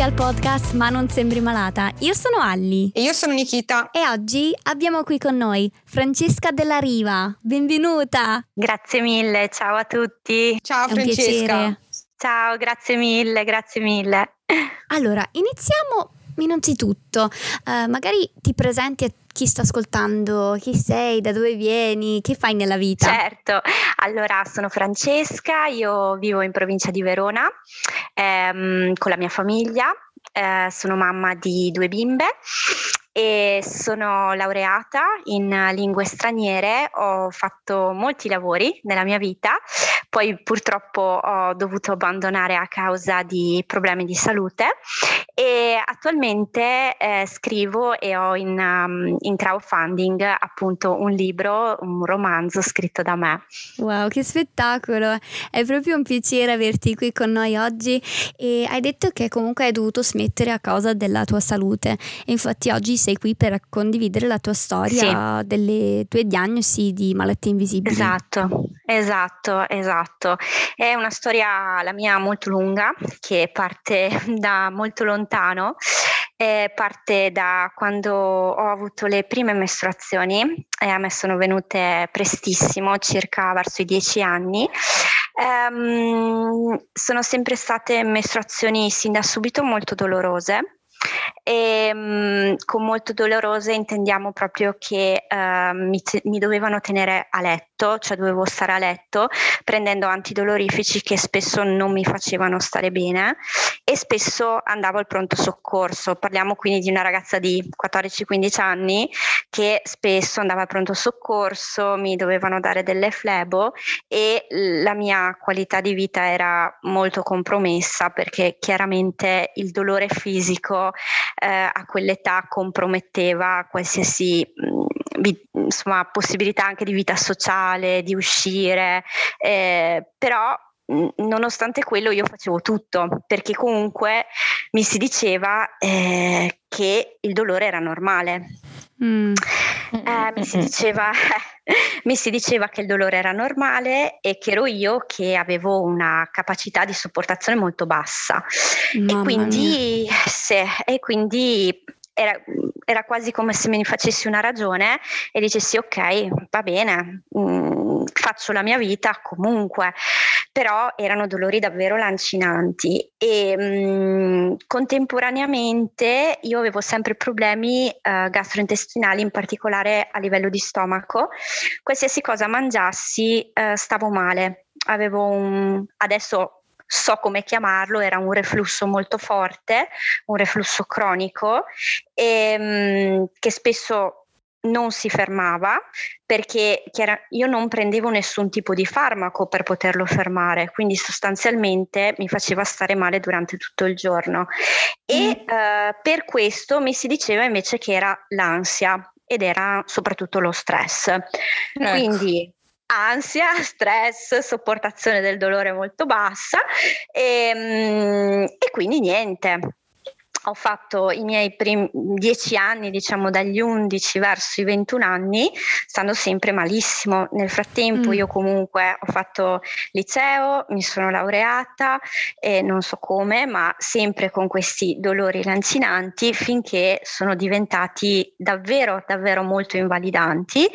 benvenuti al podcast Ma non sembri malata. Io sono Alli. E io sono Nikita. E oggi abbiamo qui con noi Francesca Della Riva. Benvenuta. Grazie mille, ciao a tutti. Ciao È un Francesca. piacere. Ciao, grazie mille, grazie mille. Allora, iniziamo innanzitutto. Eh, magari ti presenti a chi sta ascoltando, chi sei, da dove vieni, che fai nella vita. Certo, allora sono Francesca, io vivo in provincia di Verona ehm, con la mia famiglia, eh, sono mamma di due bimbe e sono laureata in lingue straniere, ho fatto molti lavori nella mia vita, poi purtroppo ho dovuto abbandonare a causa di problemi di salute e attualmente eh, scrivo e ho in, um, in crowdfunding appunto un libro, un romanzo scritto da me. Wow, che spettacolo! È proprio un piacere averti qui con noi oggi e hai detto che comunque hai dovuto smettere a causa della tua salute e infatti oggi sei qui per condividere la tua storia delle tue diagnosi di malattie invisibili. Esatto, esatto, esatto. È una storia, la mia, molto lunga, che parte da molto lontano, eh, parte da quando ho avuto le prime mestruazioni, e a me sono venute prestissimo, circa verso i dieci anni. Ehm, sono sempre state mestruazioni sin da subito molto dolorose. E, mm, con molto dolorose intendiamo proprio che eh, mi, te- mi dovevano tenere a letto, cioè dovevo stare a letto prendendo antidolorifici che spesso non mi facevano stare bene e spesso andavo al pronto soccorso. Parliamo quindi di una ragazza di 14-15 anni che spesso andava al pronto soccorso, mi dovevano dare delle flebo e la mia qualità di vita era molto compromessa perché chiaramente il dolore fisico eh, a quell'età comprometteva qualsiasi mh, vi- insomma, possibilità anche di vita sociale, di uscire, eh, però mh, nonostante quello io facevo tutto perché comunque mi si diceva eh, che il dolore era normale. Mm. Eh, mi, si diceva, mi si diceva che il dolore era normale e che ero io che avevo una capacità di sopportazione molto bassa. Mamma e quindi, se, e quindi era, era quasi come se mi facessi una ragione e dicessi ok, va bene, mm, faccio la mia vita comunque, però erano dolori davvero lancinanti e mm, contemporaneamente io avevo sempre problemi eh, gastrointestinali, in particolare a livello di stomaco. Qualsiasi cosa mangiassi eh, stavo male. Avevo un adesso so come chiamarlo, era un reflusso molto forte, un reflusso cronico e, mm, che spesso non si fermava perché io non prendevo nessun tipo di farmaco per poterlo fermare, quindi sostanzialmente mi faceva stare male durante tutto il giorno e eh, per questo mi si diceva invece che era l'ansia ed era soprattutto lo stress. Quindi ansia, stress, sopportazione del dolore molto bassa e, mm, e quindi niente. Ho fatto i miei primi dieci anni, diciamo dagli 11 verso i 21 anni, stando sempre malissimo. Nel frattempo Mm. io comunque ho fatto liceo, mi sono laureata e non so come, ma sempre con questi dolori lancinanti finché sono diventati davvero, davvero molto invalidanti.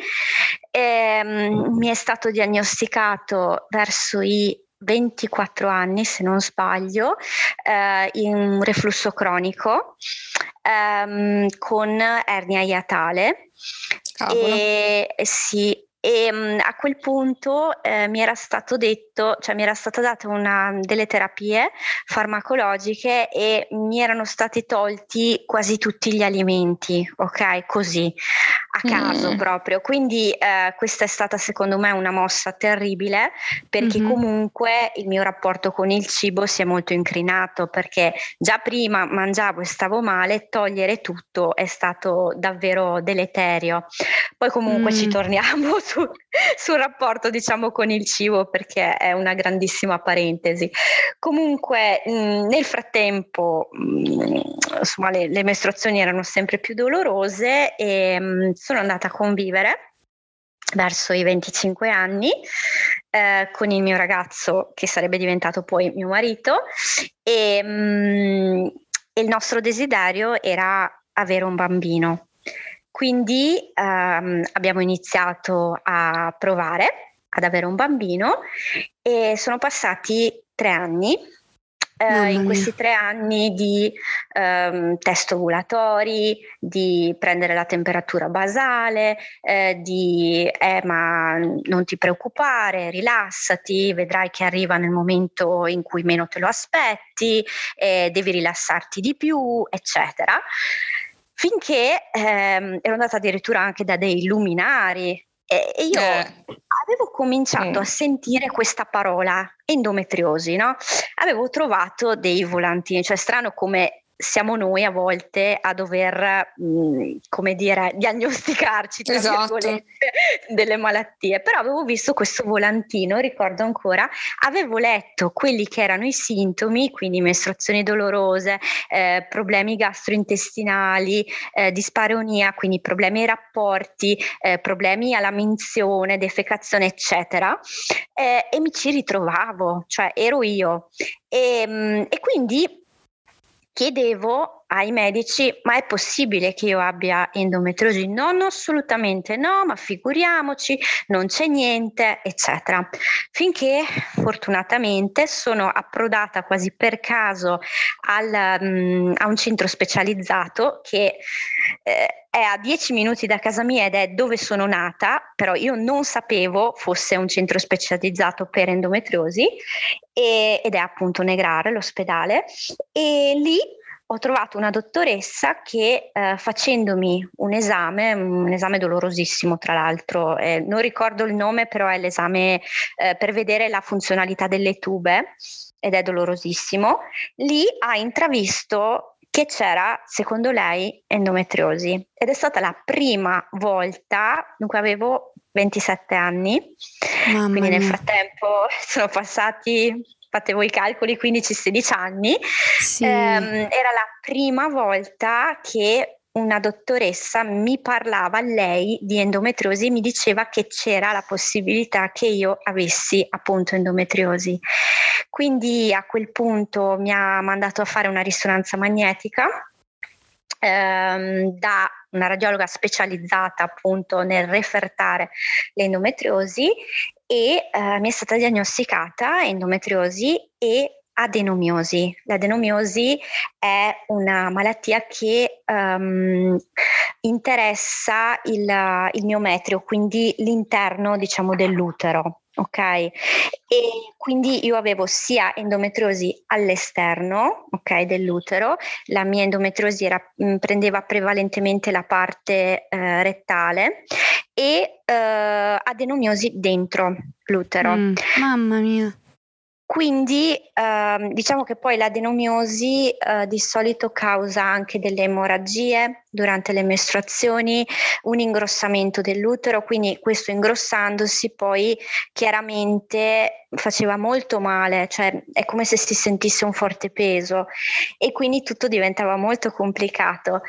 Ehm, mi è stato diagnosticato verso i 24 anni, se non sbaglio, eh, in un reflusso cronico ehm, con ernia iatale. Cavolo. E, sì, e mm, a quel punto eh, mi era stato detto, cioè mi era stata data una, delle terapie farmacologiche e mi erano stati tolti quasi tutti gli alimenti, ok? Così, a caso Mm. proprio. Quindi eh, questa è stata secondo me una mossa terribile perché Mhm. comunque il mio rapporto con il cibo si è molto incrinato perché già prima mangiavo e stavo male, togliere tutto è stato davvero deleterio. Poi comunque ci Mm. torniamo su- sul rapporto diciamo con il cibo perché è una grandissima parentesi. Comunque mh, nel frattempo mh, insomma le, le mestruazioni erano sempre più dolorose e mh, sono andata a convivere verso i 25 anni eh, con il mio ragazzo che sarebbe diventato poi mio marito e, mh, mm, il nostro desiderio era avere un bambino. Quindi ehm, abbiamo iniziato a provare ad avere un bambino e sono passati tre anni eh, in questi tre anni di ehm, test ovulatori, di prendere la temperatura basale, eh, di eh, ma non ti preoccupare, rilassati, vedrai che arriva nel momento in cui meno te lo aspetti, eh, devi rilassarti di più, eccetera. Finché ehm, ero andata addirittura anche da dei luminari e io eh. avevo cominciato mm. a sentire questa parola endometriosi, no? Avevo trovato dei volantini, cioè strano come siamo noi a volte a dover, mh, mm, come dire, diagnosticarci esatto. delle malattie. Però avevo visto questo volantino, ricordo ancora, avevo letto quelli che erano i sintomi, quindi mestruazioni dolorose, eh, problemi gastrointestinali, eh, disparonia, quindi problemi ai rapporti, eh, problemi alla minzione, defecazione, eccetera. Eh, e mi ci ritrovavo, cioè ero io. E, mh, mm, e quindi chiedevo ai medici, ma è possibile che io abbia endometriosi? No, no, assolutamente no, ma figuriamoci, non c'è niente, eccetera. Finché fortunatamente sono approdata quasi per caso al, um, a un centro specializzato che eh, è a 10 minuti da casa mia ed è dove sono nata, però io non sapevo fosse un centro specializzato per endometriosi e, ed è appunto Negrare, l'ospedale, e lì ho trovato una dottoressa che eh, facendomi un esame, un esame dolorosissimo tra l'altro, eh, non ricordo il nome, però è l'esame eh, per vedere la funzionalità delle tube ed è dolorosissimo, lì ha intravisto che c'era, secondo lei, endometriosi. Ed è stata la prima volta, dunque avevo 27 anni, Mamma quindi nel frattempo sono passati fate voi i calcoli, 15-16 anni, sì. ehm, era la prima volta che una dottoressa mi parlava, lei, di endometriosi e mi diceva che c'era la possibilità che io avessi appunto endometriosi. Quindi a quel punto mi ha mandato a fare una risonanza magnetica ehm, da una radiologa specializzata appunto nel refertare l'endometriosi e eh, mi è stata diagnosticata endometriosi e adenomiosi. L'adenomiosi è una malattia che um, interessa il, il miometrio, quindi l'interno diciamo dell'utero ok? E quindi io avevo sia endometriosi all'esterno, ok, dell'utero, la mia endometriosi era, mm, prendeva prevalentemente la parte eh, rettale e eh, adenomiosi dentro l'utero. Mm, mamma mia. Quindi ehm, diciamo che poi l'adenomiosi eh, di solito causa anche delle emorragie durante le mestruazioni, un ingrossamento dell'utero, quindi questo ingrossandosi poi chiaramente faceva molto male, cioè è come se si sentisse un forte peso e quindi tutto diventava molto complicato.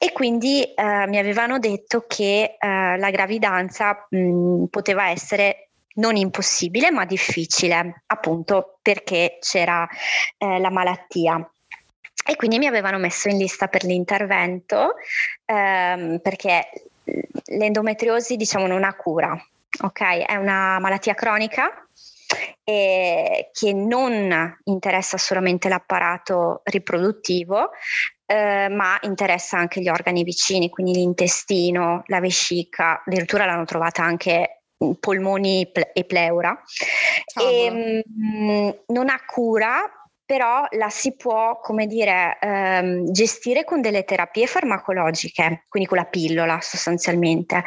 E quindi eh, mi avevano detto che eh, la gravidanza mh, poteva essere non impossibile ma difficile, appunto perché c'era eh, la malattia. E quindi mi avevano messo in lista per l'intervento ehm, perché l'endometriosi diciamo non ha cura, ok? È una malattia cronica eh, che non interessa solamente l'apparato riproduttivo, eh, ma interessa anche gli organi vicini, quindi l'intestino, la vescica, addirittura l'hanno trovata anche polmoni e pleura. E, mh, mm, non ha cura, però la si può, come dire, ehm, gestire con delle terapie farmacologiche, quindi con la pillola sostanzialmente.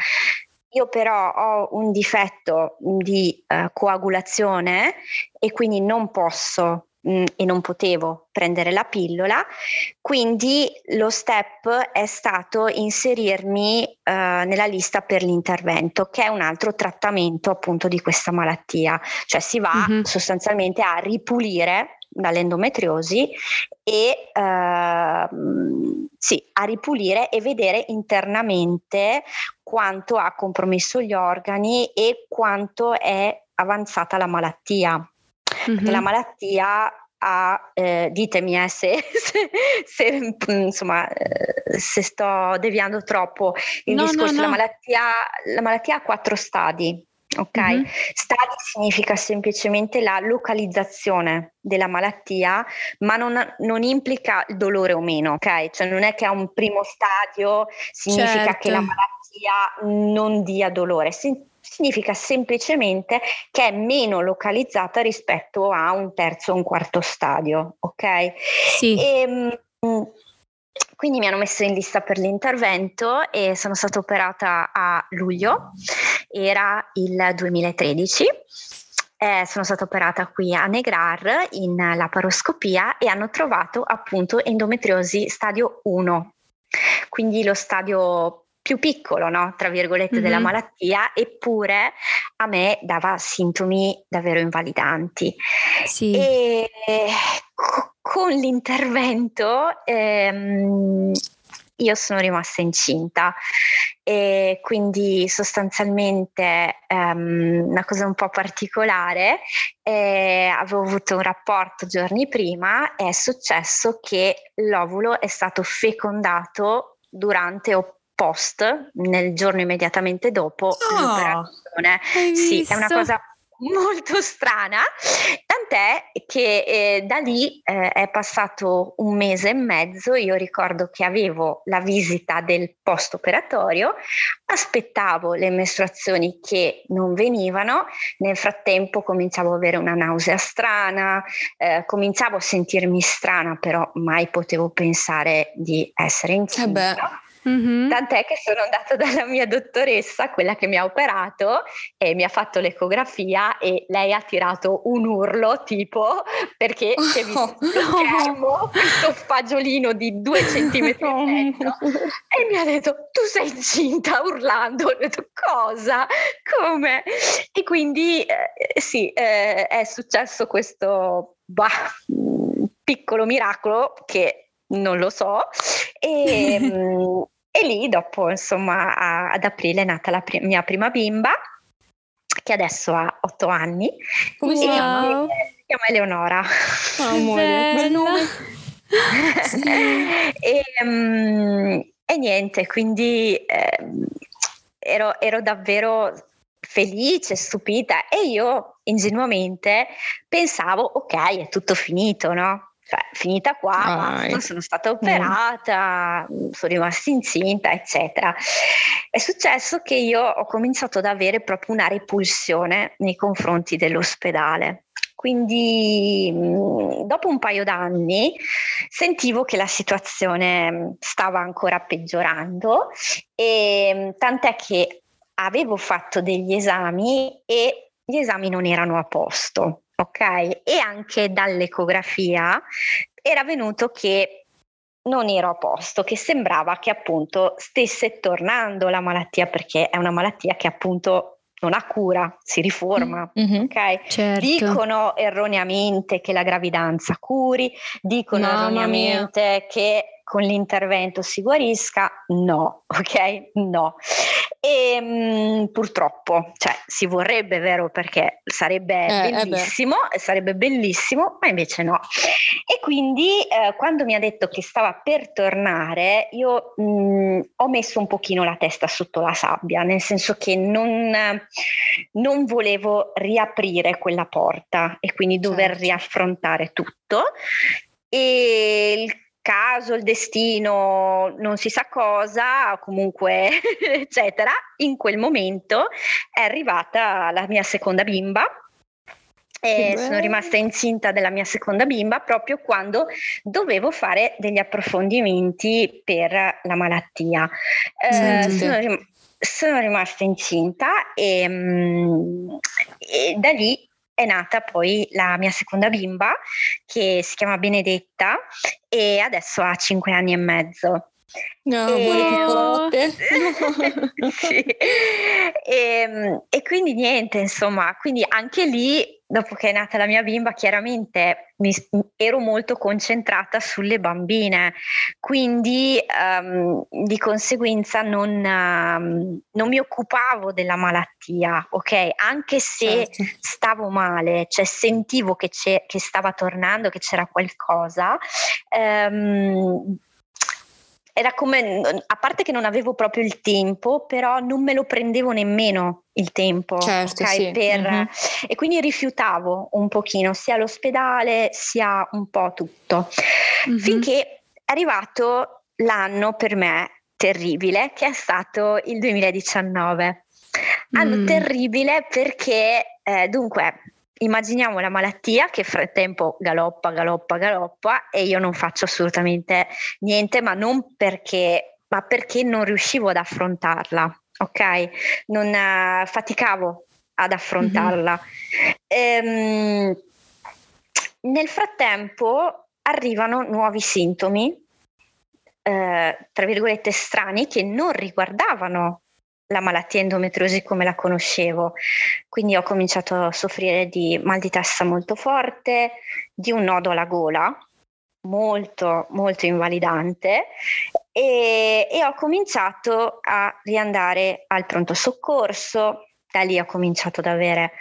Io però ho un difetto di eh, coagulazione e quindi non posso Mm, e non potevo prendere la pillola, quindi lo step è stato inserirmi uh, nella lista per l'intervento, che è un altro trattamento appunto di questa malattia, cioè si va mm-hmm. sostanzialmente a ripulire dall'endometriosi e uh, sì, a ripulire e vedere internamente quanto ha compromesso gli organi e quanto è avanzata la malattia. Mm-hmm. La malattia ha, eh, ditemi eh, se, se, se, insomma, eh, se sto deviando troppo il no, discorso, no, no. La, malattia, la malattia ha quattro stadi. Ok, mm-hmm. stadi significa semplicemente la localizzazione della malattia, ma non, non, implica il dolore o meno, ok? Cioè non è che a un primo stadio significa certo. che la malattia non dia dolore, significa semplicemente che è meno localizzata rispetto a un terzo o un quarto stadio, ok? Sì. E, ehm, quindi mi hanno messo in lista per l'intervento e sono stata operata a luglio, era il 2013. Eh, sono stata operata qui a Negrar in laparoscopia e hanno trovato appunto endometriosi stadio 1, quindi lo stadio più piccolo, no? tra virgolette, mm-hmm. della malattia, eppure a me dava sintomi davvero invalidanti. Sì. E con l'intervento ehm, io sono rimasta incinta e quindi sostanzialmente um, una cosa un po' particolare, eh, avevo avuto un rapporto giorni prima e è successo che l'ovulo è stato fecondato durante o post, nel giorno immediatamente dopo oh, l'operazione. Sì, è una cosa molto strana, tant'è che eh, da lì eh, è passato un mese e mezzo, io ricordo che avevo la visita del post operatorio, aspettavo le mestruazioni che non venivano, nel frattempo cominciavo ad avere una nausea strana, eh, cominciavo a sentirmi strana, però mai potevo pensare di essere incinta. Eh Mm-hmm. Tant'è che sono andata dalla mia dottoressa, quella che mi ha operato, e mi ha fatto l'ecografia e lei ha tirato un urlo tipo perché c'è visto oh. questo fagiolino di due centimetri oh. e mi ha detto tu sei incinta urlando, ho detto cosa? Come? E quindi eh, sì, eh, è successo questo bah, piccolo miracolo che non lo so e, mm, e lì dopo, insomma, a, ad aprile è nata la pri- mia prima bimba, che adesso ha otto anni. Come si chiama? Si chiama Eleonora. Oh, amore, bel nome. e, um, e, niente, quindi eh, ero, ero davvero felice, stupita e io ingenuamente pensavo ok è tutto finito no cioè, finita qua, basta, sono stata operata, mm. sono rimasta incinta, eccetera. È successo che io ho cominciato ad avere proprio una repulsione nei confronti dell'ospedale. Quindi mm, dopo un paio d'anni sentivo che la situazione stava ancora peggiorando e mm, tant'è che avevo fatto degli esami e gli esami non erano a posto ok? E anche dall'ecografia era venuto che non ero a posto, che sembrava che appunto stesse tornando la malattia perché è una malattia che appunto non ha cura, si riforma, mm-hmm. ok? Certo. Dicono erroneamente che la gravidanza curi, dicono Mamma erroneamente mia. che con l'intervento si guarisca? No, ok? No. E mh, mm, purtroppo, cioè si vorrebbe, vero, perché sarebbe eh, eh bellissimo, eh sarebbe bellissimo, ma invece no. E quindi eh, quando mi ha detto che stava per tornare, io mh, mm, ho messo un pochino la testa sotto la sabbia, nel senso che non, non volevo riaprire quella porta e quindi dover certo. riaffrontare tutto. E il caso, il destino, non si sa cosa, comunque, eccetera, in quel momento è arrivata la mia seconda bimba. E sono rimasta incinta della mia seconda bimba proprio quando dovevo fare degli approfondimenti per la malattia. Eh, sono, rim- sono, rimasta incinta e, mm, e da lì è nata poi la mia seconda bimba che si chiama Benedetta e adesso ha 5 anni e mezzo. No, e... sì. e, e, quindi niente, insomma, quindi anche lì dopo che è nata la mia bimba, chiaramente mi, ero molto concentrata sulle bambine, quindi um, di conseguenza non, um, non, mi occupavo della malattia, ok? Anche se certo. stavo male, cioè sentivo che, che, stava tornando, che c'era qualcosa. Um, era come, a parte che non avevo proprio il tempo, però non me lo prendevo nemmeno il tempo, certo, okay, sì. per, mm-hmm. e quindi rifiutavo un pochino sia l'ospedale sia un po' tutto, mm-hmm. finché è arrivato l'anno per me terribile che è stato il 2019. Anno mm. terribile perché eh, dunque immaginiamo la malattia che frattempo galoppa, galoppa, galoppa e io non faccio assolutamente niente, ma non perché, ma perché non riuscivo ad affrontarla, ok? Non uh, faticavo ad affrontarla. Mm-hmm. Ehm, nel frattempo arrivano nuovi sintomi, eh, tra virgolette strani, che non riguardavano la malattia endometriosi come la conoscevo. Quindi ho cominciato a soffrire di mal di testa molto forte, di un nodo alla gola molto molto invalidante e, e ho cominciato a riandare al pronto soccorso. Da lì ho cominciato ad avere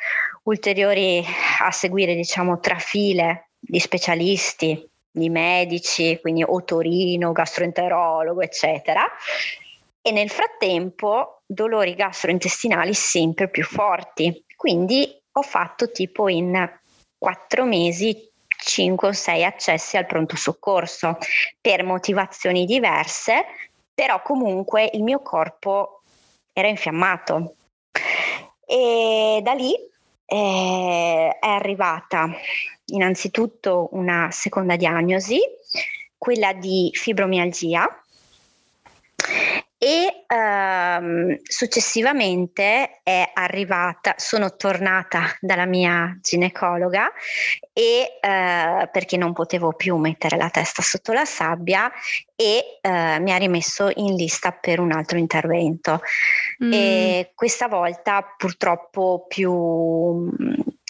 ulteriori a seguire diciamo trafile di specialisti, di medici, quindi otorino, gastroenterologo, eccetera. E nel frattempo dolori gastrointestinali sempre più forti. Quindi ho fatto tipo in quattro mesi 5 o 6 accessi al pronto soccorso per motivazioni diverse, però comunque il mio corpo era infiammato. E da lì eh, è arrivata innanzitutto una seconda diagnosi, quella di fibromialgia, e ehm, successivamente è arrivata, sono tornata dalla mia ginecologa e eh, perché non potevo più mettere la testa sotto la sabbia e eh, mi ha rimesso in lista per un altro intervento. Mm. E questa volta purtroppo più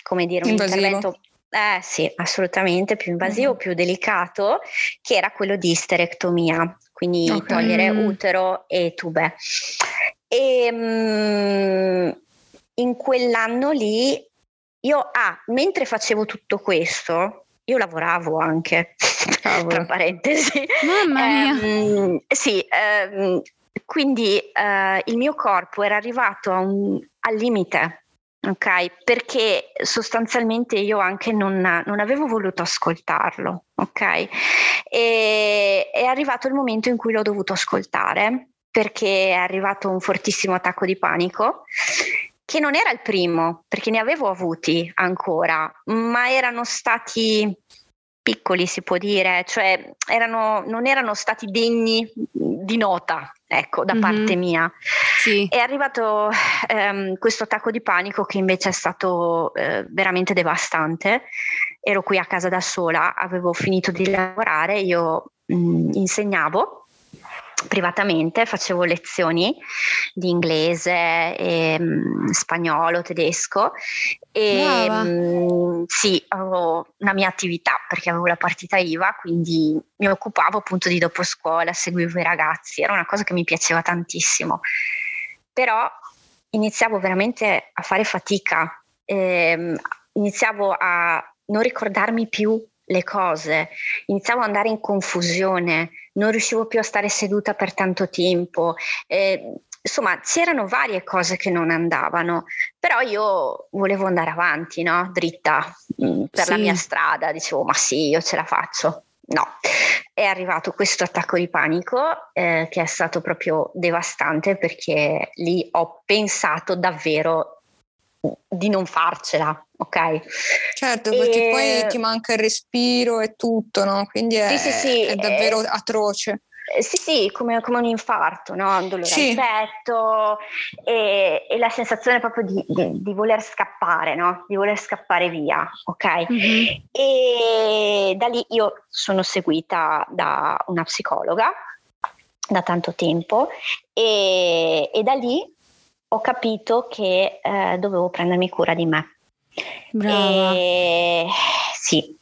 come dire un Invasivo. intervento eh sì, assolutamente più invasivo, mm. più delicato, che era quello di isterectomia, quindi okay. togliere mm. utero e tube. E um, in quell'anno lì io, ah, mentre facevo tutto questo, io lavoravo anche, tra parentesi. Mamma mia. Um, sì, um, quindi uh, il mio corpo era arrivato un, al limite ok? Perché sostanzialmente io anche non, non avevo voluto ascoltarlo, ok? E è arrivato il momento in cui l'ho dovuto ascoltare perché è arrivato un fortissimo attacco di panico che non era il primo, perché ne avevo avuti ancora, ma erano stati piccoli, si può dire, cioè erano, non erano stati degni di nota, ecco, da mm-hmm. parte mia. Sì. È arrivato ehm, questo attacco di panico che invece è stato eh, veramente devastante. Ero qui a casa da sola, avevo finito di lavorare, io mh, insegnavo privatamente, facevo lezioni di inglese, e, mh, spagnolo, tedesco e mh, sì, avevo una mia attività perché avevo la partita IVA, quindi mi occupavo appunto di dopo scuola, seguivo i ragazzi, era una cosa che mi piaceva tantissimo. Però iniziavo veramente a fare fatica, ehm, iniziavo a non ricordarmi più le cose, iniziavo ad andare in confusione, non riuscivo più a stare seduta per tanto tempo. Eh, insomma, c'erano varie cose che non andavano, però io volevo andare avanti, no? dritta mm, per sì. la mia strada, dicevo, ma sì, io ce la faccio. No, è arrivato questo attacco di panico eh, che è stato proprio devastante perché lì ho pensato davvero di non farcela, ok? Certo, perché e... poi ti manca il respiro e tutto, no? Quindi è, sì, sì, sì, è davvero è... atroce. Eh, sì, sì, come, come, un infarto, no? Un dolore sì. al petto e, e, la sensazione proprio di, di, di, voler scappare, no? Di voler scappare via, ok? Mm-hmm. E da lì io sono seguita da una psicologa da tanto tempo e, e da lì ho capito che eh, dovevo prendermi cura di me. Brava. E, sì,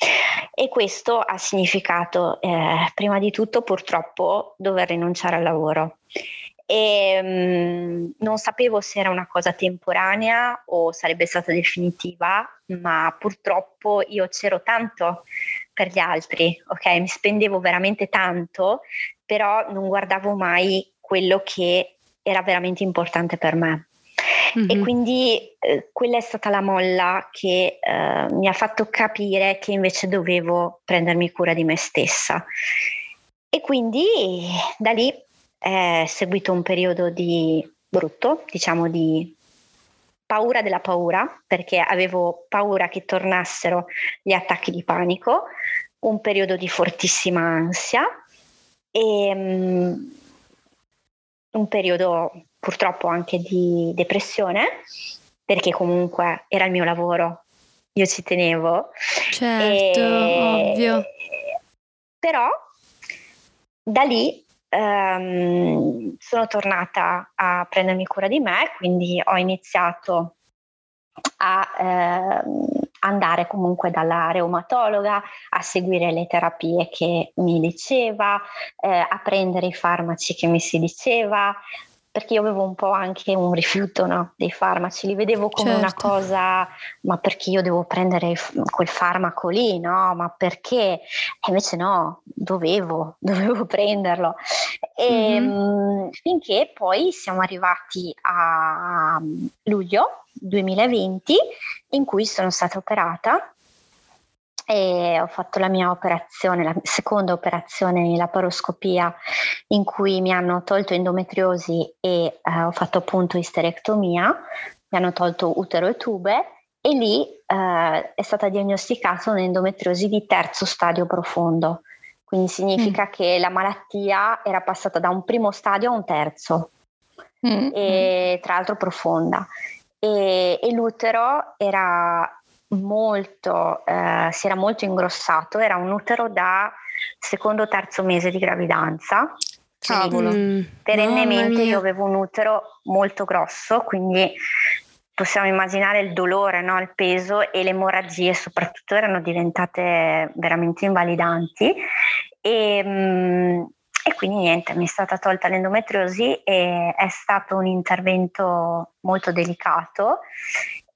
e questo ha significato eh, prima di tutto purtroppo dover rinunciare al lavoro. E, mh, mm, non sapevo se era una cosa temporanea o sarebbe stata definitiva, ma purtroppo io c'ero tanto per gli altri, ok? Mi spendevo veramente tanto, però non guardavo mai quello che era veramente importante per me. Mm-hmm. E quindi eh, quella è stata la molla che eh, mi ha fatto capire che invece dovevo prendermi cura di me stessa. E quindi da lì è seguito un periodo di brutto, diciamo di paura della paura, perché avevo paura che tornassero gli attacchi di panico, un periodo di fortissima ansia e um, un periodo purtroppo anche di depressione, perché comunque era il mio lavoro, io ci tenevo. Certo, e, ovvio. Però da lì um, sono tornata a prendermi cura di me, quindi ho iniziato a eh, andare comunque dalla reumatologa, a seguire le terapie che mi diceva, eh, a prendere i farmaci che mi si diceva, perché io avevo un po' anche un rifiuto no, dei farmaci, li vedevo come certo. una cosa, ma perché io devo prendere quel farmaco lì, no? Ma perché? E invece no, dovevo, dovevo prenderlo. E, mm-hmm. finché poi siamo arrivati a luglio 2020 in cui sono stata operata e ho fatto la mia operazione, la seconda operazione, la paroscopia, in cui mi hanno tolto endometriosi e eh, ho fatto appunto isterectomia, mi hanno tolto utero e tube e lì eh, è stata diagnosticata un'endometriosi di terzo stadio profondo, quindi significa mm. che la malattia era passata da un primo stadio a un terzo, mm. e tra l'altro profonda. E, e l'utero era molto, eh, si era molto ingrossato, era un utero da secondo o terzo mese di gravidanza. Cavolo. Mm, perennemente io avevo un utero molto grosso, quindi possiamo immaginare il dolore, no? il peso e le emorragie soprattutto erano diventate veramente invalidanti. E, mm, e quindi niente, mi è stata tolta l'endometriosi e è stato un intervento molto delicato.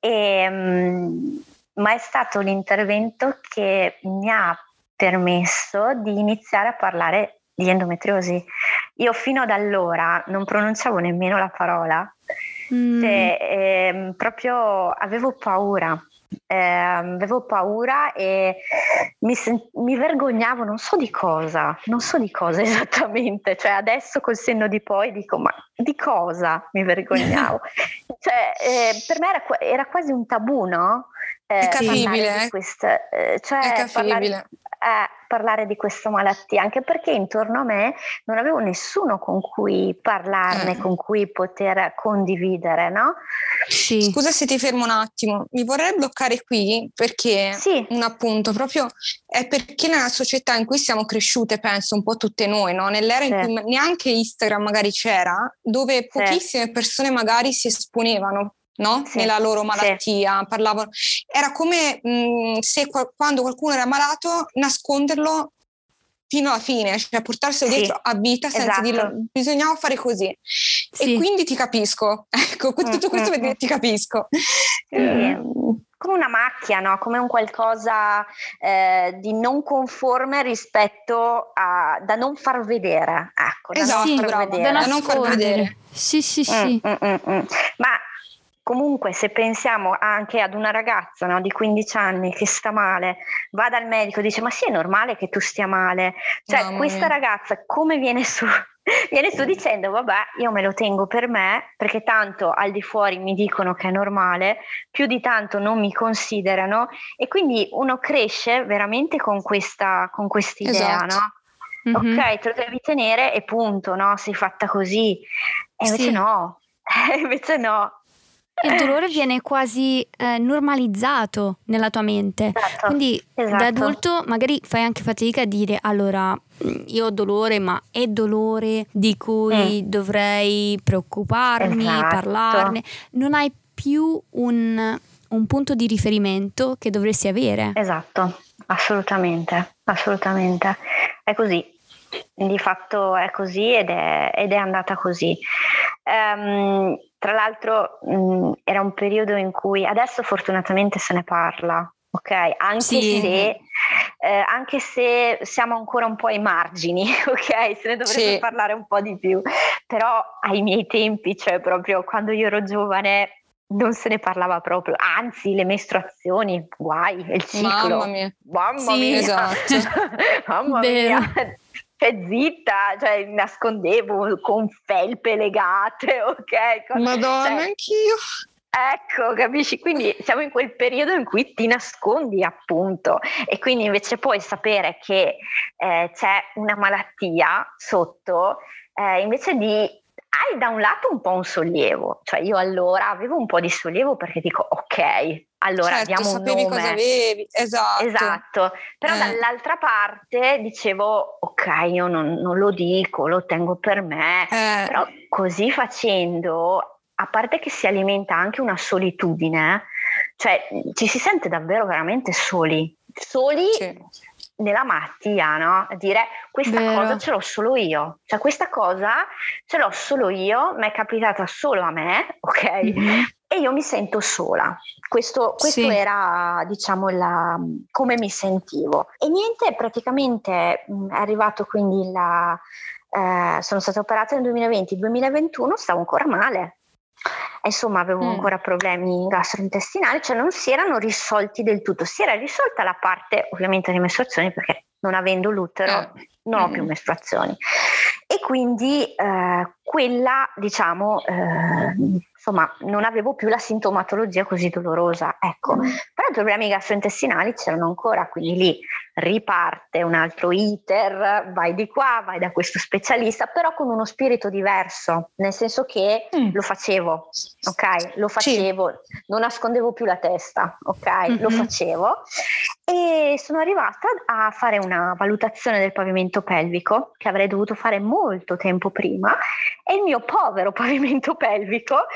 E, mm, ma è stato un intervento che mi ha permesso di iniziare a parlare di endometriosi. Io fino ad allora non pronunciavo nemmeno la parola, mm. cioè, eh, proprio avevo paura. Eh, avevo paura e mi, sen- mi, vergognavo, non so di cosa, non so di cosa esattamente, cioè adesso col senno di poi dico ma di cosa mi vergognavo? cioè, eh, per me era, era, quasi un tabù, no? Eh, è capibile. Di questa, eh, cioè. Parlare, eh, parlare di questa malattia, anche perché intorno a me non avevo nessuno con cui parlarne, eh. con cui poter condividere, no? Sì. Scusa se ti fermo un attimo, mi vorrei bloccare qui perché sì. un appunto proprio è perché nella società in cui siamo cresciute, penso un po' tutte noi, no? nell'era sì. in cui neanche Instagram magari c'era, dove pochissime persone magari si esponevano no? sì, nella loro malattia, sì. parlavano. Era come mh, mm, se qua, quando qualcuno era malato nasconderlo fino alla fine, cioè portarselo sì, dietro a vita senza esatto. dirlo, bisognava fare così. Sì. E quindi ti capisco, ecco, con tutto questo mm, mm, ti capisco. Eh. Come una macchia, no? come un qualcosa eh, di non conforme rispetto a da non far vedere. Ecco, da esatto, non far vedere. Da non far vedere. Sì, sì, sì. Mm, mm, mm, Ma comunque se pensiamo anche ad una ragazza no, di 15 anni che sta male, va dal medico e dice ma sì è normale che tu stia male, cioè Mamma questa mia. ragazza come viene su? Viene su dicendo vabbè io me lo tengo per me perché tanto al di fuori mi dicono che è normale, più di tanto non mi considerano e quindi uno cresce veramente con questa con quest'idea, esatto. no? Mm-hmm. Ok, te lo devi tenere e punto, no? Sei fatta così. E invece sì. no, invece no, il dolore viene quasi eh, normalizzato nella tua mente. Esatto, Quindi esatto. da adulto magari fai anche fatica a dire allora mm, io ho dolore, ma è dolore di cui mm. dovrei preoccuparmi, esatto. parlarne. Non hai più un, un punto di riferimento che dovresti avere. Esatto, assolutamente, assolutamente. È così. Di fatto è così ed è, ed è andata così. Um, tra l'altro mh, mm, era un periodo in cui adesso fortunatamente se ne parla, ok? Anche sì. se eh, anche se siamo ancora un po' ai margini, ok? Se ne dovrebbe sì. parlare un po' di più. Però ai miei tempi, cioè proprio quando io ero giovane, non se ne parlava proprio, anzi le mestruazioni, guai, il ciclo. Mamma mia. Mamma sì, mia. Esatto. Mamma mia. Cioè, zitta, cioè, nascondevo con felpe legate, ok? Madonna, cioè, anch'io. Ecco, capisci? Quindi siamo in quel periodo in cui ti nascondi appunto e quindi invece puoi sapere che eh, c'è una malattia sotto, eh, invece di hai da un lato un po' un sollievo, cioè io allora avevo un po' di sollievo perché dico ok, allora certo, diamo un nome. cosa avevi, esatto. Esatto, però eh. dall'altra parte dicevo ok, io non, non, lo dico, lo tengo per me, eh. però così facendo, a parte che si alimenta anche una solitudine, cioè ci si sente davvero veramente soli, soli sì nella malattia, no? A dire questa Vero. cosa ce l'ho solo io, cioè questa cosa ce l'ho solo io, mi è capitata solo a me, ok? Mm-hmm. E io mi sento sola. Questo, questo sì. era, diciamo, la, come mi sentivo. E niente, praticamente mh, mm, è arrivato quindi la... Eh, sono stata operata nel 2020-2021, stavo ancora male, insomma avevo mm. ancora problemi gastrointestinali, cioè non si erano risolti del tutto, si era risolta la parte ovviamente di mestruazioni perché non avendo l'utero eh. non ho più mm. mestruazioni quindi eh, quella diciamo eh, insomma non avevo più la sintomatologia così dolorosa ecco mm. però i problemi gastrointestinali c'erano ancora quindi lì riparte un altro iter, vai di qua, vai da questo specialista, però con uno spirito diverso, nel senso che mm. lo facevo, ok? Lo facevo, sì. non nascondevo più la testa, ok? Mm-hmm. Lo facevo e sono arrivata a fare una valutazione del pavimento pelvico che avrei dovuto fare molto tempo prima e il mio povero pavimento pelvico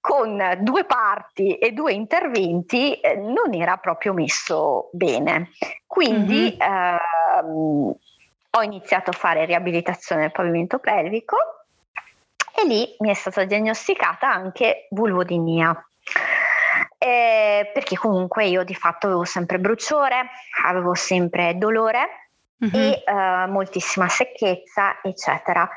con due parti e due interventi eh, non era proprio messo bene. Quindi mm-hmm. ehm, ho iniziato a fare riabilitazione del pavimento pelvico e lì mi è stata diagnosticata anche vulvodinia eh, perché comunque io di fatto avevo sempre bruciore, avevo sempre dolore mm-hmm. e eh, moltissima secchezza, eccetera.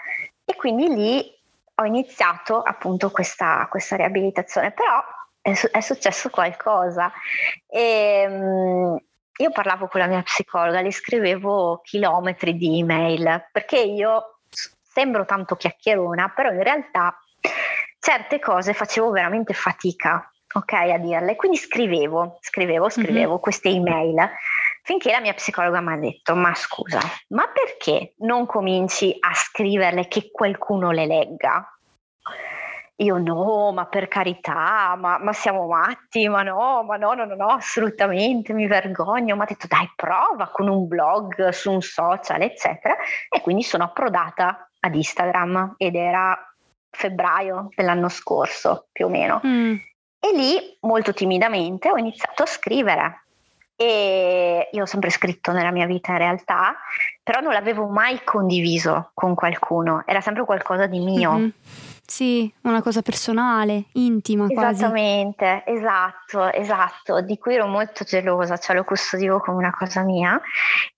E quindi lì ho iniziato appunto questa, questa riabilitazione, però è, su- è, successo qualcosa. E, um, io parlavo con la mia psicologa, le scrivevo chilometri di email, perché io sembro tanto chiacchierona, però in realtà certe cose facevo veramente fatica ok, a dirle. Quindi scrivevo, scrivevo, scrivevo mm-hmm. queste email finché la mia psicologa mi ha detto: Ma scusa, ma perché non cominci a scriverle che qualcuno le legga? Io no, ma per carità, ma, ma siamo matti, ma no, ma no, no, no, no, assolutamente, mi vergogno. Mi ha detto dai, prova con un blog su un social, eccetera. E quindi sono approdata ad Instagram ed era febbraio dell'anno scorso, più o meno. Mm. E lì, molto timidamente, ho iniziato a scrivere. E io ho sempre scritto nella mia vita in realtà, però non l'avevo mai condiviso con qualcuno, era sempre qualcosa di mio. Mm-hmm. Sì, una cosa personale, intima Esattamente, quasi. esatto, esatto, di cui ero molto gelosa, cioè lo custodivo come una cosa mia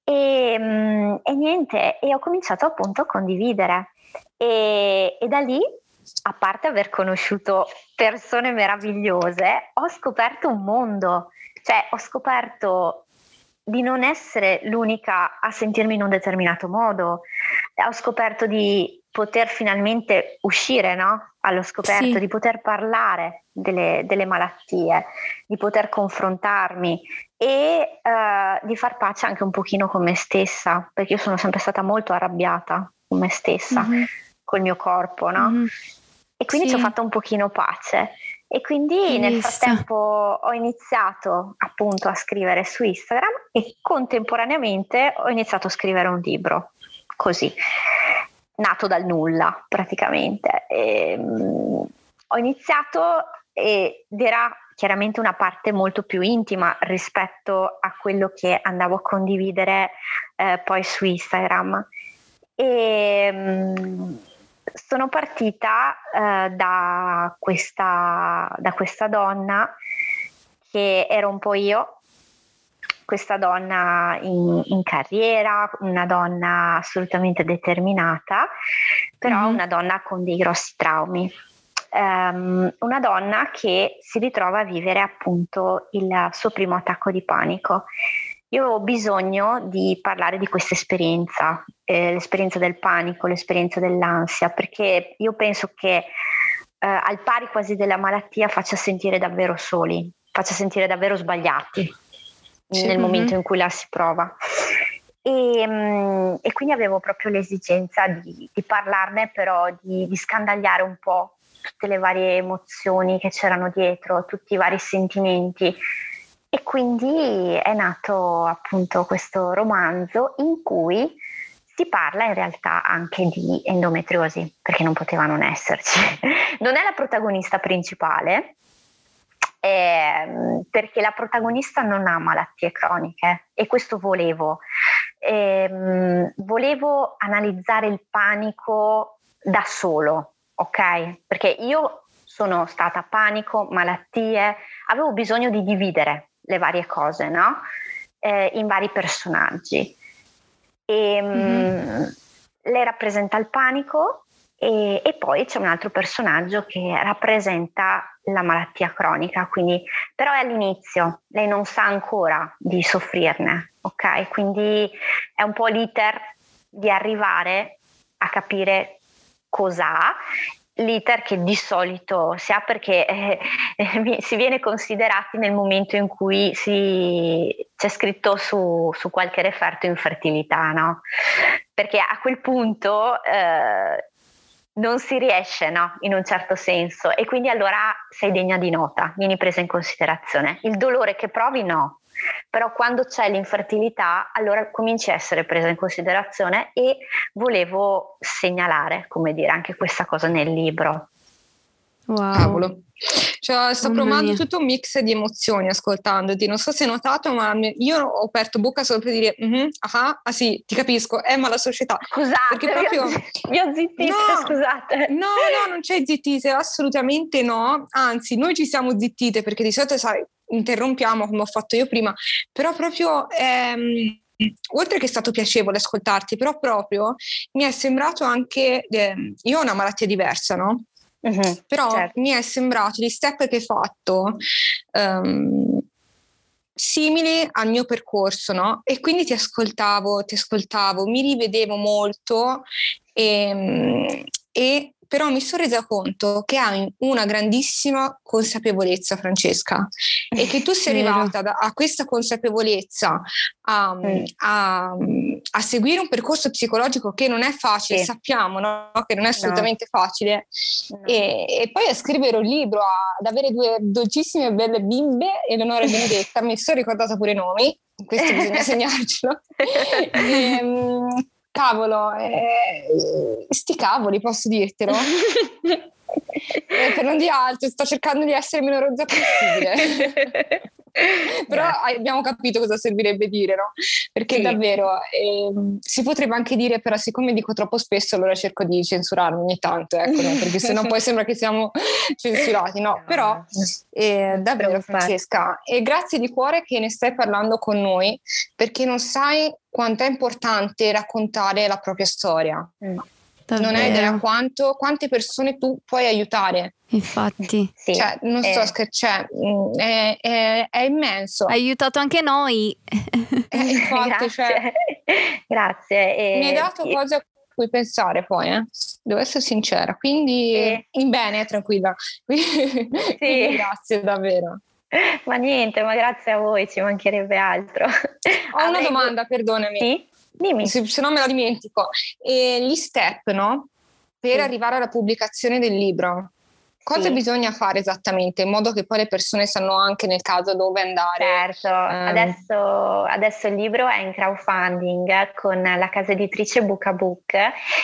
e, mm, e niente, e ho cominciato appunto a condividere e, e da lì a parte aver conosciuto persone meravigliose, ho scoperto un mondo, cioè ho scoperto di non essere l'unica a sentirmi in un determinato modo, ho scoperto di poter finalmente uscire, no? Allo scoperto sì. di poter parlare delle, delle, malattie, di poter confrontarmi e uh, di far pace anche un pochino con me stessa, perché io sono sempre stata molto arrabbiata con me stessa, mm-hmm. col mio corpo, no? Mm-hmm. E quindi sì. ci ho fatto un pochino pace. E quindi Bellissimo. nel frattempo ho iniziato appunto a scrivere su Instagram e contemporaneamente ho iniziato a scrivere un libro, così, nato dal nulla praticamente. E, um, ho iniziato ed era chiaramente una parte molto più intima rispetto a quello che andavo a condividere eh, poi su Instagram. E mh, mm, sono partita eh, da, questa, da questa donna che ero un po' io, questa donna in, in, carriera, una donna assolutamente determinata, però mm-hmm. una donna con dei grossi traumi. Um, una donna che si ritrova a vivere appunto il suo primo attacco di panico. Io ho bisogno di parlare di questa esperienza, eh, l'esperienza del panico, l'esperienza dell'ansia, perché io penso che eh, al pari quasi della malattia faccia sentire davvero soli, faccia sentire davvero sbagliati sì. nel mm-hmm. momento in cui la si prova. E, mm, e quindi avevo proprio l'esigenza di, di parlarne, però di, di, scandagliare un po' tutte le varie emozioni che c'erano dietro, tutti i vari sentimenti. E quindi è nato appunto questo romanzo in cui si parla in realtà anche di endometriosi, perché non poteva non esserci. Non è la protagonista principale, eh, perché la protagonista non ha malattie croniche e questo volevo. Eh, volevo analizzare il panico da solo, ok? Perché io sono stata panico, malattie, avevo bisogno di dividere le varie cose, no? Eh, in vari personaggi. E, mm-hmm. Lei rappresenta il panico e, e, poi c'è un altro personaggio che rappresenta la malattia cronica, quindi, però è all'inizio, lei non sa ancora di soffrirne, ok? Quindi è un po' l'iter di arrivare a capire cos'ha l'iter che di solito si ha perché eh, si viene considerati nel momento in cui si, c'è scritto su, su, qualche referto infertilità, no? Perché a quel punto eh, non si riesce, no? In un certo senso. E quindi allora sei degna di nota, vieni presa in considerazione. Il dolore che provi, no. Però quando c'è l'infertilità, allora cominci a essere presa in considerazione e volevo segnalare, come dire, anche questa cosa nel libro. Wow. Cavolo. Cioè, sto Mamma provando mia. tutto un mix di emozioni ascoltandoti. Non so se hai notato, ma io ho aperto bocca solo per dire mm-hmm, ah, ah, sì, ti capisco, è ma la società. Scusate, perché proprio... vi ho zittite, no, scusate. No, no, non c'è zittite, assolutamente no. Anzi, noi ci siamo zittite perché di solito, sai, interrompiamo come ho fatto io prima, però proprio... Ehm, oltre che è stato piacevole ascoltarti, però proprio mi è sembrato anche, eh, io ho una malattia diversa, no? Uh-huh, Però certo. mi è sembrato gli step che hai fatto um, simili al mio percorso, no? E quindi ti ascoltavo, ti ascoltavo, mi rivedevo molto e, ehm, e però mi sono resa conto che hai una grandissima consapevolezza, Francesca, e che tu sei arrivata da, a questa consapevolezza a, mm. a, a, seguire un percorso psicologico che non è facile, sì. sappiamo no? che non è assolutamente no. facile, no. E, e, poi a scrivere un libro, ad avere due dolcissime e belle bimbe, Eleonora e Benedetta, mi sono ricordata pure i nomi, questo bisogna segnarcelo. e, ehm, cavolo, eh, sti cavoli, posso dirtelo? eh, per non dire altro, sto cercando di essere meno rozza possibile. Però abbiamo capito cosa servirebbe dire, no? Perché sì. davvero eh, si potrebbe anche dire, però siccome dico troppo spesso, allora cerco di censurarmi ogni tanto, ecco, no? perché sennò poi sembra che siamo censurati, no? Però eh, davvero Francesca, e grazie di cuore che ne stai parlando con noi, perché non sai quanto è importante raccontare la propria storia. Mm. Non hai idea quanto, quante persone tu puoi aiutare. Infatti, sì, cioè, non so che c'è, mm, è, è, è, immenso. Ha aiutato anche noi. Eh, infatti, Grazie. Cioè, Grazie. E... Mi hai dato cose a cui pensare poi, eh? devo essere sincera. Quindi, sì. in bene, tranquilla. Quindi, sì. grazie davvero. Ma niente, ma grazie a voi, ci mancherebbe altro. Ho una domanda, perdonami. Sì? Dimmi. Se, se no me la dimentico. E gli step, no? Per sì. arrivare alla pubblicazione del libro. Cosa sì. bisogna fare esattamente in modo che poi le persone sanno anche nel caso dove andare? Certo, um. adesso, adesso, il libro è in crowdfunding con la casa editrice Book a Book,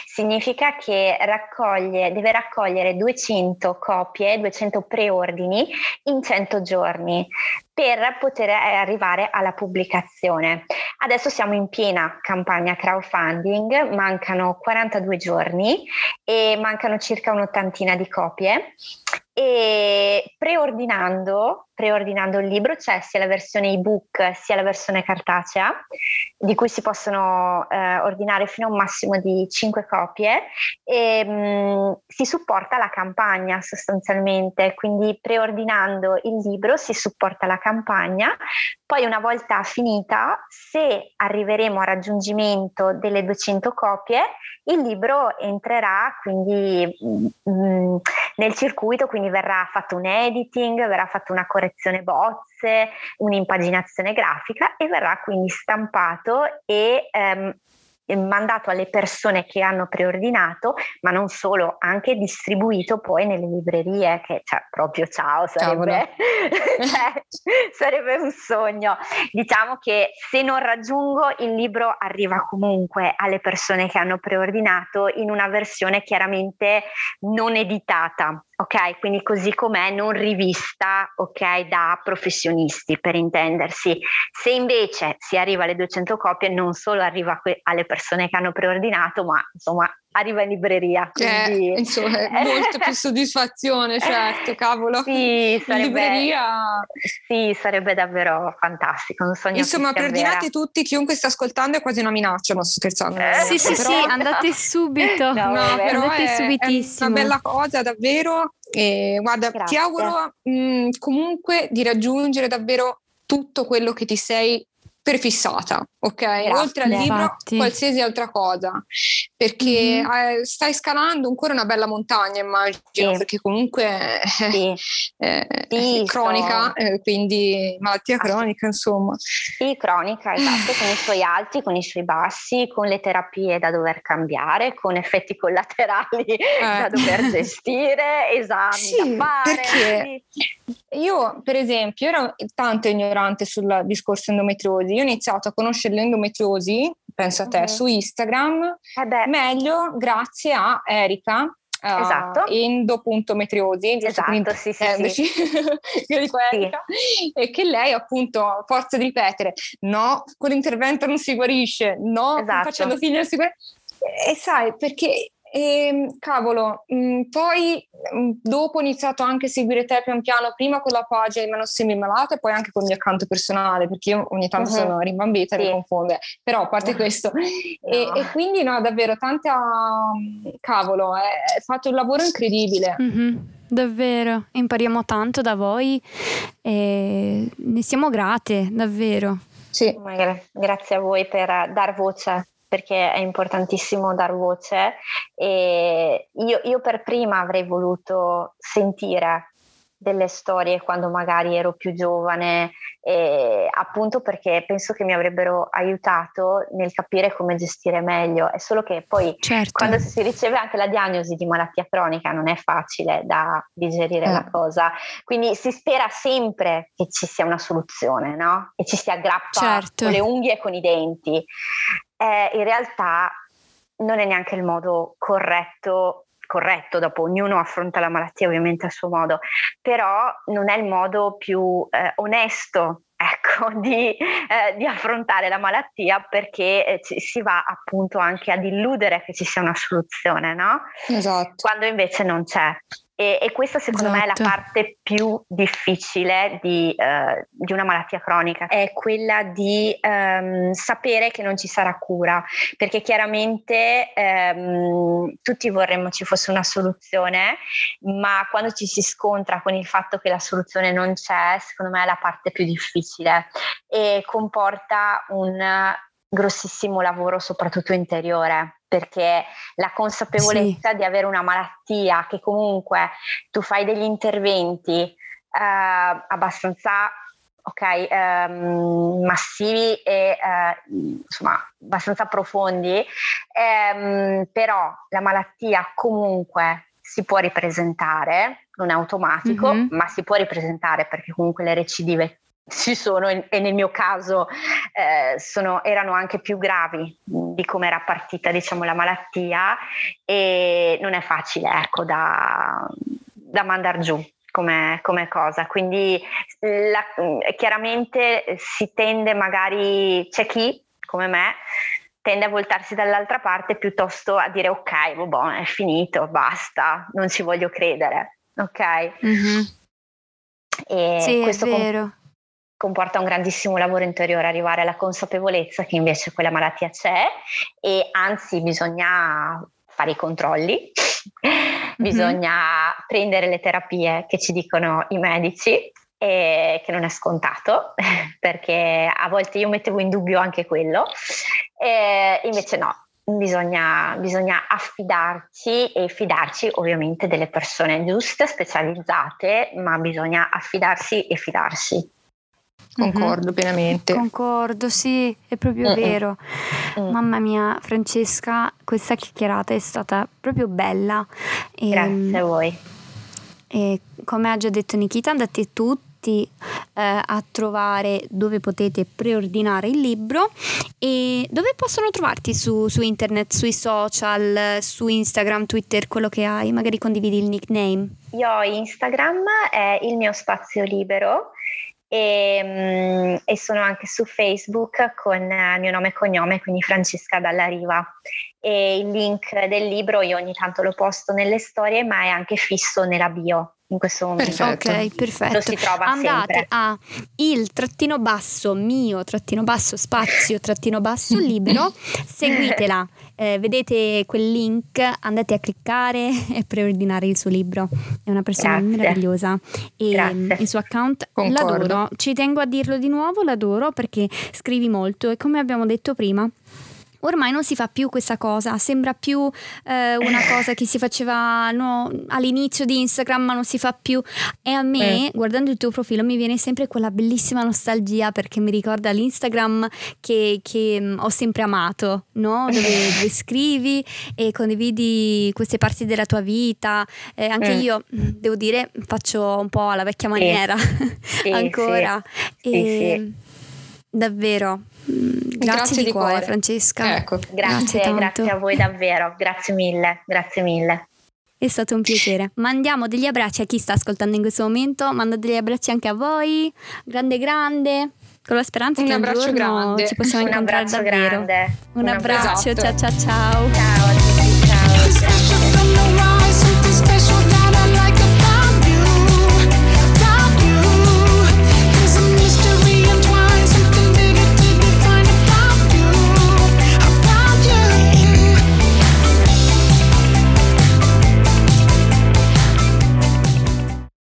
significa che raccoglie, deve raccogliere 200 copie, 200 preordini in 100 giorni per poter eh, arrivare alla pubblicazione. Adesso siamo in piena campagna crowdfunding, mancano 42 giorni e mancano circa un'ottantina di copie e preordinando, preordinando il libro c'è sia la versione ebook sia la versione cartacea di cui si possono eh, ordinare fino a un massimo di 5 copie. E mh, mm, si supporta la campagna sostanzialmente. Quindi preordinando il libro si supporta la campagna. Poi una volta finita se arriveremo al raggiungimento delle 200 copie il libro entrerà quindi mh, mm, nel circuito. Quindi verrà fatto un editing, verrà fatta una correzione bozze, un'impaginazione grafica e verrà quindi stampato e ehm, mandato alle persone che hanno preordinato, ma non solo, anche distribuito poi nelle librerie, che cioè, proprio ciao, sarebbe, cioè, sarebbe un sogno. Diciamo che se non raggiungo il libro arriva comunque alle persone che hanno preordinato in una versione chiaramente non editata, ok? Quindi così com'è, non rivista, ok, da professionisti per intendersi. Se invece si arriva alle 200 copie, non solo arriva alle persone che hanno preordinato, ma insomma arriva in libreria. Eh, quindi... Eh, insomma, è molto più soddisfazione, certo, cavolo. Sì, sarebbe, libreria... sì, sarebbe davvero fantastico. Un sogno insomma, preordinate tutti, chiunque sta ascoltando è quasi una minaccia, non sto scherzando. Eh, sì, sì, però... sì, andate subito. no, no però andate è, subitissimo. È una bella cosa, davvero. E guarda, Grazie. ti auguro mh, comunque di raggiungere davvero tutto quello che ti sei prefissata, ok? Grazie. Oltre al libro, Infatti. qualsiasi altra cosa, perché mm-hmm. eh, stai scalando ancora una bella montagna, immagino, sì. perché comunque sì. eh, sì, è cronica, so. eh, quindi malattia cronica, insomma. Sì, cronica, esatto, con i suoi alti, con i suoi bassi, con le terapie da dover cambiare, con effetti collaterali da dover gestire, esami da fare. Perché io, per esempio, ero tanto ignorante sul discorso endometriosi io ho iniziato a conoscere l'endometriosi, penso a te, uh-huh. su Instagram, eh meglio grazie a Erika, Uh, esatto. endo.metriosi esatto, sì, sì, eh, sì. io dico Erika sì. e che lei appunto a forza di ripetere no, con l'intervento non si guarisce no, esatto. facendo figli non si guarisce e sai perché e ehm, cavolo, mh, mm, poi mh, mm, dopo ho iniziato anche a seguire te pian piano, prima con la pagina di Meno Semi-Malata e poi anche con il mio account personale, perché io ogni tanto uh-huh. sono rimbambita e sì. mi confonde. Però a parte questo, no. e, e, quindi no, davvero tanta cavolo, hai fatto un lavoro incredibile. Mm-hmm. Davvero, impariamo tanto da voi e ne siamo grate, davvero. Sì. Grazie a voi per dar voce perché è importantissimo dar voce e io, io per prima avrei voluto sentire delle storie quando magari ero più giovane, eh, appunto perché penso che mi avrebbero aiutato nel capire come gestire meglio. È solo che poi certo. quando si riceve anche la diagnosi di malattia cronica non è facile da digerire eh. la cosa. Quindi si spera sempre che ci sia una soluzione, no? E ci si aggrappa certo. con le unghie e con i denti eh, in realtà non è neanche il modo corretto corretto, dopo ognuno affronta la malattia ovviamente a suo modo, però non è il modo più eh, onesto ecco, di, eh, di, affrontare la malattia perché eh, ci, si va appunto anche ad illudere che ci sia una soluzione, no? Esatto. Quando invece non c'è. E, e questa secondo esatto. me è la esatto. parte più difficile di, uh, di, una malattia cronica, è quella di um, sapere che non ci sarà cura, perché chiaramente um, tutti vorremmo ci fosse una soluzione, ma quando ci si scontra con il fatto che la soluzione non c'è, secondo me è la parte più difficile e comporta un grossissimo lavoro soprattutto interiore perché la consapevolezza sì. di avere una malattia che comunque tu fai degli interventi eh, abbastanza ok, ehm, massivi e eh, insomma abbastanza profondi, ehm, però la malattia comunque si può ripresentare, non è automatico, mm-hmm. ma si può ripresentare perché comunque le recidive ci sono e nel mio caso eh, sono, erano anche più gravi di come era partita diciamo, la malattia e non è facile ecco, da, da mandare giù come, come, cosa. Quindi la, chiaramente si tende magari, c'è chi come me tende a voltarsi dall'altra parte piuttosto a dire ok, vabbè, è finito, basta, non ci voglio credere, ok? Mm-hmm. E sì, questo è vero. Com- comporta un grandissimo lavoro interiore arrivare alla consapevolezza che invece quella malattia c'è e anzi bisogna fare i controlli, mm-hmm. bisogna prendere le terapie che ci dicono i medici e che non è scontato perché a volte io mettevo in dubbio anche quello e invece no, Bisogna, bisogna, affidarci e fidarci ovviamente delle persone giuste, specializzate, ma bisogna affidarsi e fidarsi. Concordo mm-hmm. pienamente. Concordo, sì, è proprio Mm-mm. vero. Mm. Mamma mia, Francesca, questa chiacchierata è stata proprio bella. E, Grazie a voi. E come ha già detto Nikita, andate tutti eh, a trovare dove potete preordinare il libro e dove possono trovarti su, su internet, sui social, su Instagram, Twitter, quello che hai, magari condividi il nickname. Io ho Instagram, è il mio spazio libero e, mm, e, sono anche su Facebook con il mio nome e cognome, quindi Francesca Dalla Riva. E il link del libro io ogni tanto lo posto nelle storie, ma è anche fisso nella bio in questo momento. Perfetto. Ok, perfetto. Lo si trova Andate sempre. a il trattino basso mio trattino basso spazio trattino basso libero, seguitela, eh, vedete quel link, andate a cliccare e preordinare il suo libro. È una persona Grazie. meravigliosa e Grazie. il suo account Concordo. l'adoro. Ci tengo a dirlo di nuovo, l'adoro perché scrivi molto e come abbiamo detto prima ormai non si fa più questa cosa, sembra più eh, una cosa che si faceva no, all'inizio di Instagram ma non si fa più e a me eh. guardando il tuo profilo mi viene sempre quella bellissima nostalgia perché mi ricorda l'Instagram che, che mm, ho sempre amato, no? dove, dove, scrivi e condividi queste parti della tua vita, eh, anche eh. io mm, devo dire faccio un po' alla vecchia maniera sì. ancora. Sì. E, davvero Grazie, grazie, di, cuore, cuore, Francesca. Ecco. Grazie, grazie, grazie a voi davvero, grazie mille, grazie mille. È stato un piacere. Mandiamo degli abbracci a chi sta ascoltando in questo momento, mando degli abbracci anche a voi, grande grande, con la speranza un che un giorno grande. ci possiamo un incontrare davvero. Grande. Un, un abbraccio, abbraccio. ciao ciao ciao. Ciao.